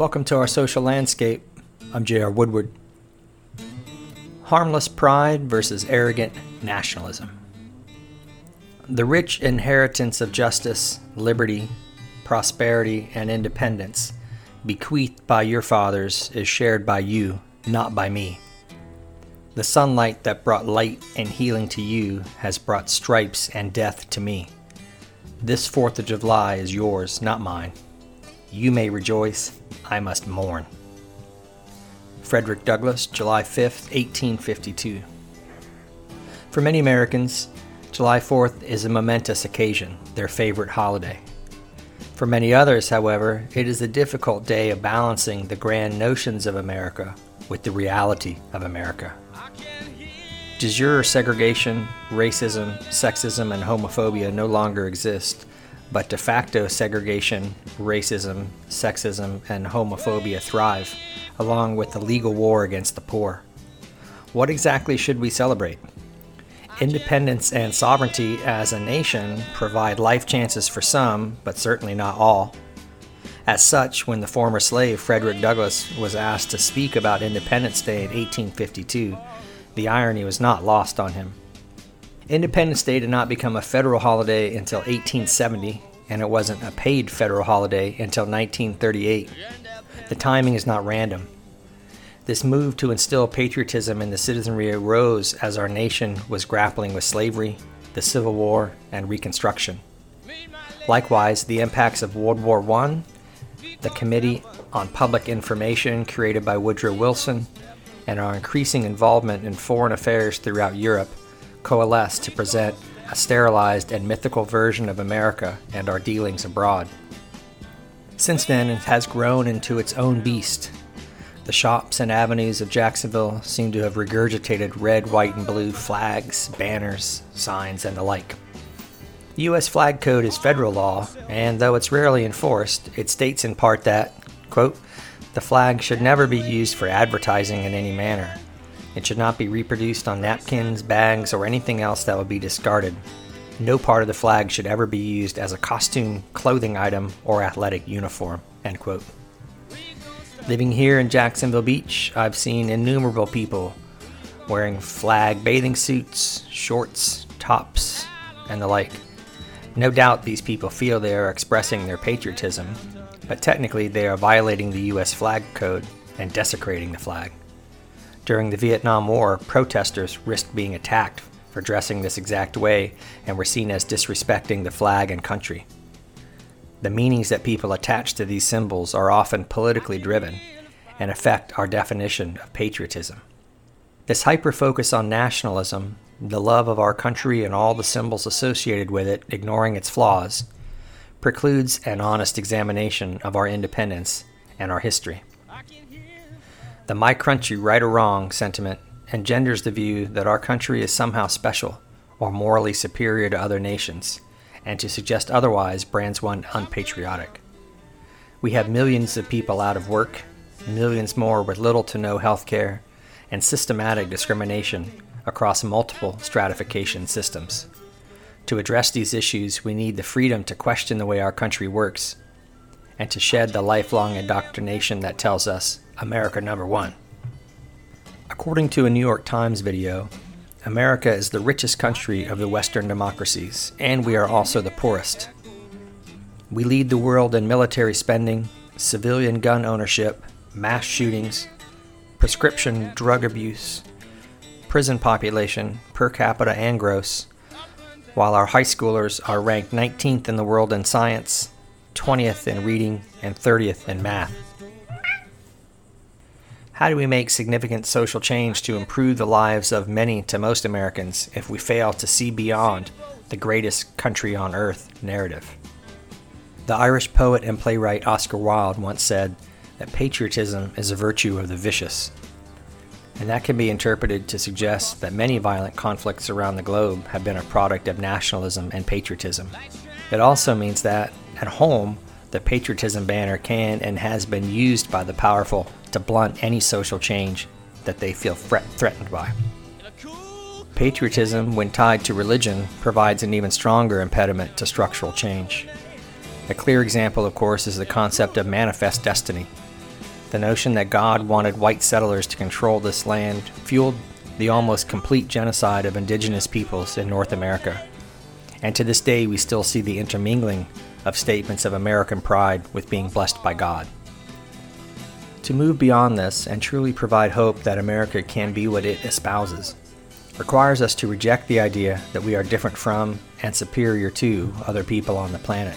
Welcome to our social landscape. I'm J.R. Woodward. Harmless pride versus arrogant nationalism. The rich inheritance of justice, liberty, prosperity, and independence bequeathed by your fathers is shared by you, not by me. The sunlight that brought light and healing to you has brought stripes and death to me. This Fourth of July is yours, not mine. You may rejoice, I must mourn. Frederick Douglass, July 5, 1852. For many Americans, July 4th is a momentous occasion, their favorite holiday. For many others, however, it is a difficult day of balancing the grand notions of America with the reality of America. De jure segregation, racism, sexism, and homophobia no longer exist, but de facto segregation, racism, sexism, and homophobia thrive, along with the legal war against the poor. What exactly should we celebrate? Independence and sovereignty as a nation provide life chances for some, but certainly not all. As such, when the former slave Frederick Douglass was asked to speak about Independence Day in 1852, the irony was not lost on him. Independence Day did not become a federal holiday until 1870, and it wasn't a paid federal holiday until 1938. The timing is not random. This move to instill patriotism in the citizenry arose as our nation was grappling with slavery, the Civil War, and Reconstruction. Likewise, the impacts of World War I, the Committee on Public Information created by Woodrow Wilson, and our increasing involvement in foreign affairs throughout Europe coalesce to present a sterilized and mythical version of America and our dealings abroad. Since then, it has grown into its own beast. The shops and avenues of Jacksonville seem to have regurgitated red, white, and blue flags, banners, signs, and the like. The U.S. flag code is federal law, and though it's rarely enforced, it states in part that, quote, the flag should never be used for advertising in any manner. It should not be reproduced on napkins, bags, or anything else that would be discarded. No part of the flag should ever be used as a costume, clothing item, or athletic uniform. End quote. Living here in Jacksonville Beach, I've seen innumerable people wearing flag bathing suits, shorts, tops, and the like. No doubt these people feel they are expressing their patriotism, but technically they are violating the U.S. flag code and desecrating the flag. During the Vietnam War, protesters risked being attacked for dressing this exact way and were seen as disrespecting the flag and country. The meanings that people attach to these symbols are often politically driven and affect our definition of patriotism. This hyper focus on nationalism, the love of our country and all the symbols associated with it, ignoring its flaws, precludes an honest examination of our independence and our history. The my country right or wrong sentiment engenders the view that our country is somehow special or morally superior to other nations, and to suggest otherwise brands one unpatriotic. We have millions of people out of work, millions more with little to no health care, and systematic discrimination across multiple stratification systems. To address these issues, we need the freedom to question the way our country works and to shed the lifelong indoctrination that tells us America number one. According to a New York Times video, America is the richest country of the Western democracies, and we are also the poorest. We lead the world in military spending, civilian gun ownership, mass shootings, prescription drug abuse, prison population, per capita and gross, while our high schoolers are ranked 19th in the world in science, 20th in reading, and 30th in math. How do we make significant social change to improve the lives of many to most Americans if we fail to see beyond the greatest country on earth narrative? The Irish poet and playwright Oscar Wilde once said that patriotism is a virtue of the vicious and that can be interpreted to suggest that many violent conflicts around the globe have been a product of nationalism and patriotism. It also means that, at home, the patriotism banner can and has been used by the powerful to blunt any social change that they feel threat- threatened by. Patriotism, when tied to religion, provides an even stronger impediment to structural change. A clear example, of course, is the concept of manifest destiny, The notion that God wanted white settlers to control this land fueled the almost complete genocide of indigenous peoples in North America. And to this day, we still see the intermingling of statements of American pride with being blessed by God. To move beyond this and truly provide hope that America can be what it espouses requires us to reject the idea that we are different from and superior to other people on the planet.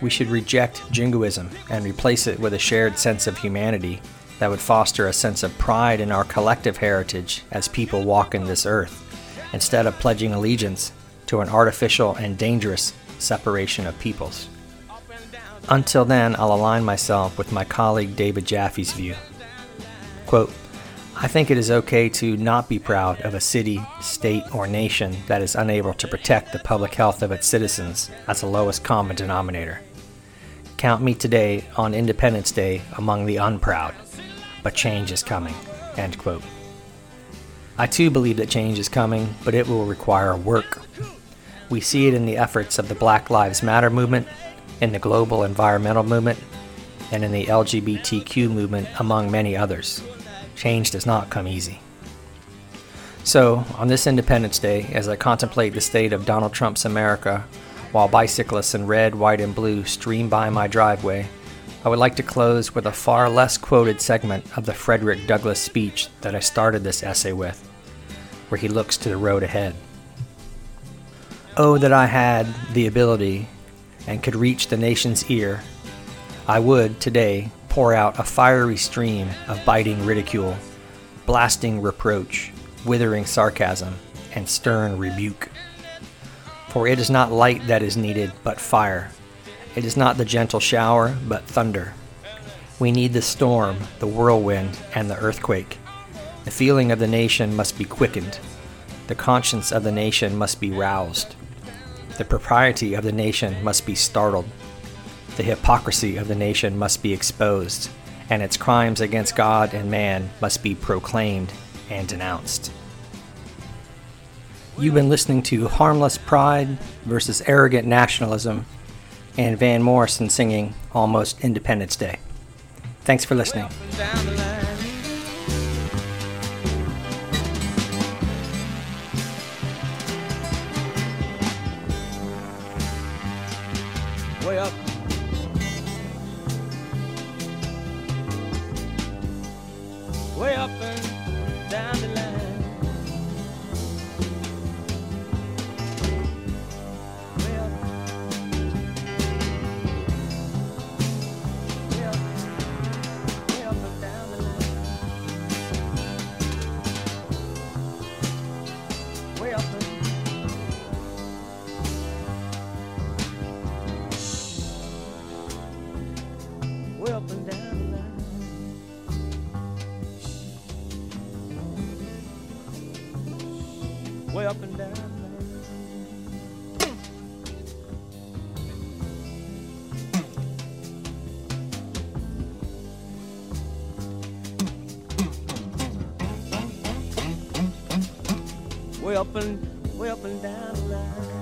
We should reject jingoism and replace it with a shared sense of humanity that would foster a sense of pride in our collective heritage as people walk in this earth, instead of pledging allegiance to an artificial and dangerous separation of peoples. Until then, I'll align myself with my colleague David Jaffe's view. Quote, I think it is okay to not be proud of a city, state, or nation that is unable to protect the public health of its citizens as the lowest common denominator. Count me today on Independence Day among the unproud, but change is coming. End quote. I too believe that change is coming, but it will require work. We see it in the efforts of the Black Lives Matter movement, in the global environmental movement, and in the LGBTQ movement, among many others. Change does not come easy. So, on this Independence Day, as I contemplate the state of Donald Trump's America, while bicyclists in red, white, and blue stream by my driveway, I would like to close with a far less quoted segment of the Frederick Douglass speech that I started this essay with, where he looks to the road ahead. Oh, that I had the ability and could reach the nation's ear, I would, today, pour out a fiery stream of biting ridicule, blasting reproach, withering sarcasm, and stern rebuke. For it is not light that is needed, but fire. It is not the gentle shower, but thunder. We need the storm, the whirlwind, and the earthquake. The feeling of the nation must be quickened. The conscience of the nation must be roused. The propriety of the nation must be startled. The hypocrisy of the nation must be exposed, and its crimes against God and man must be proclaimed and denounced. You've been listening to Harmless Pride versus Arrogant Nationalism and Van Morrison singing Almost Independence Day. Thanks for listening. Way up way up and down. Way up and way up and down the line.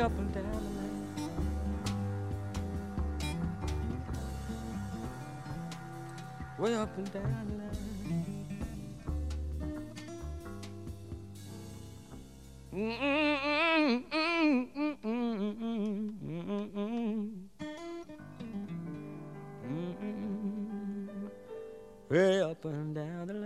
way up and down the lane. Way up and down the lane. Way up and down the lane.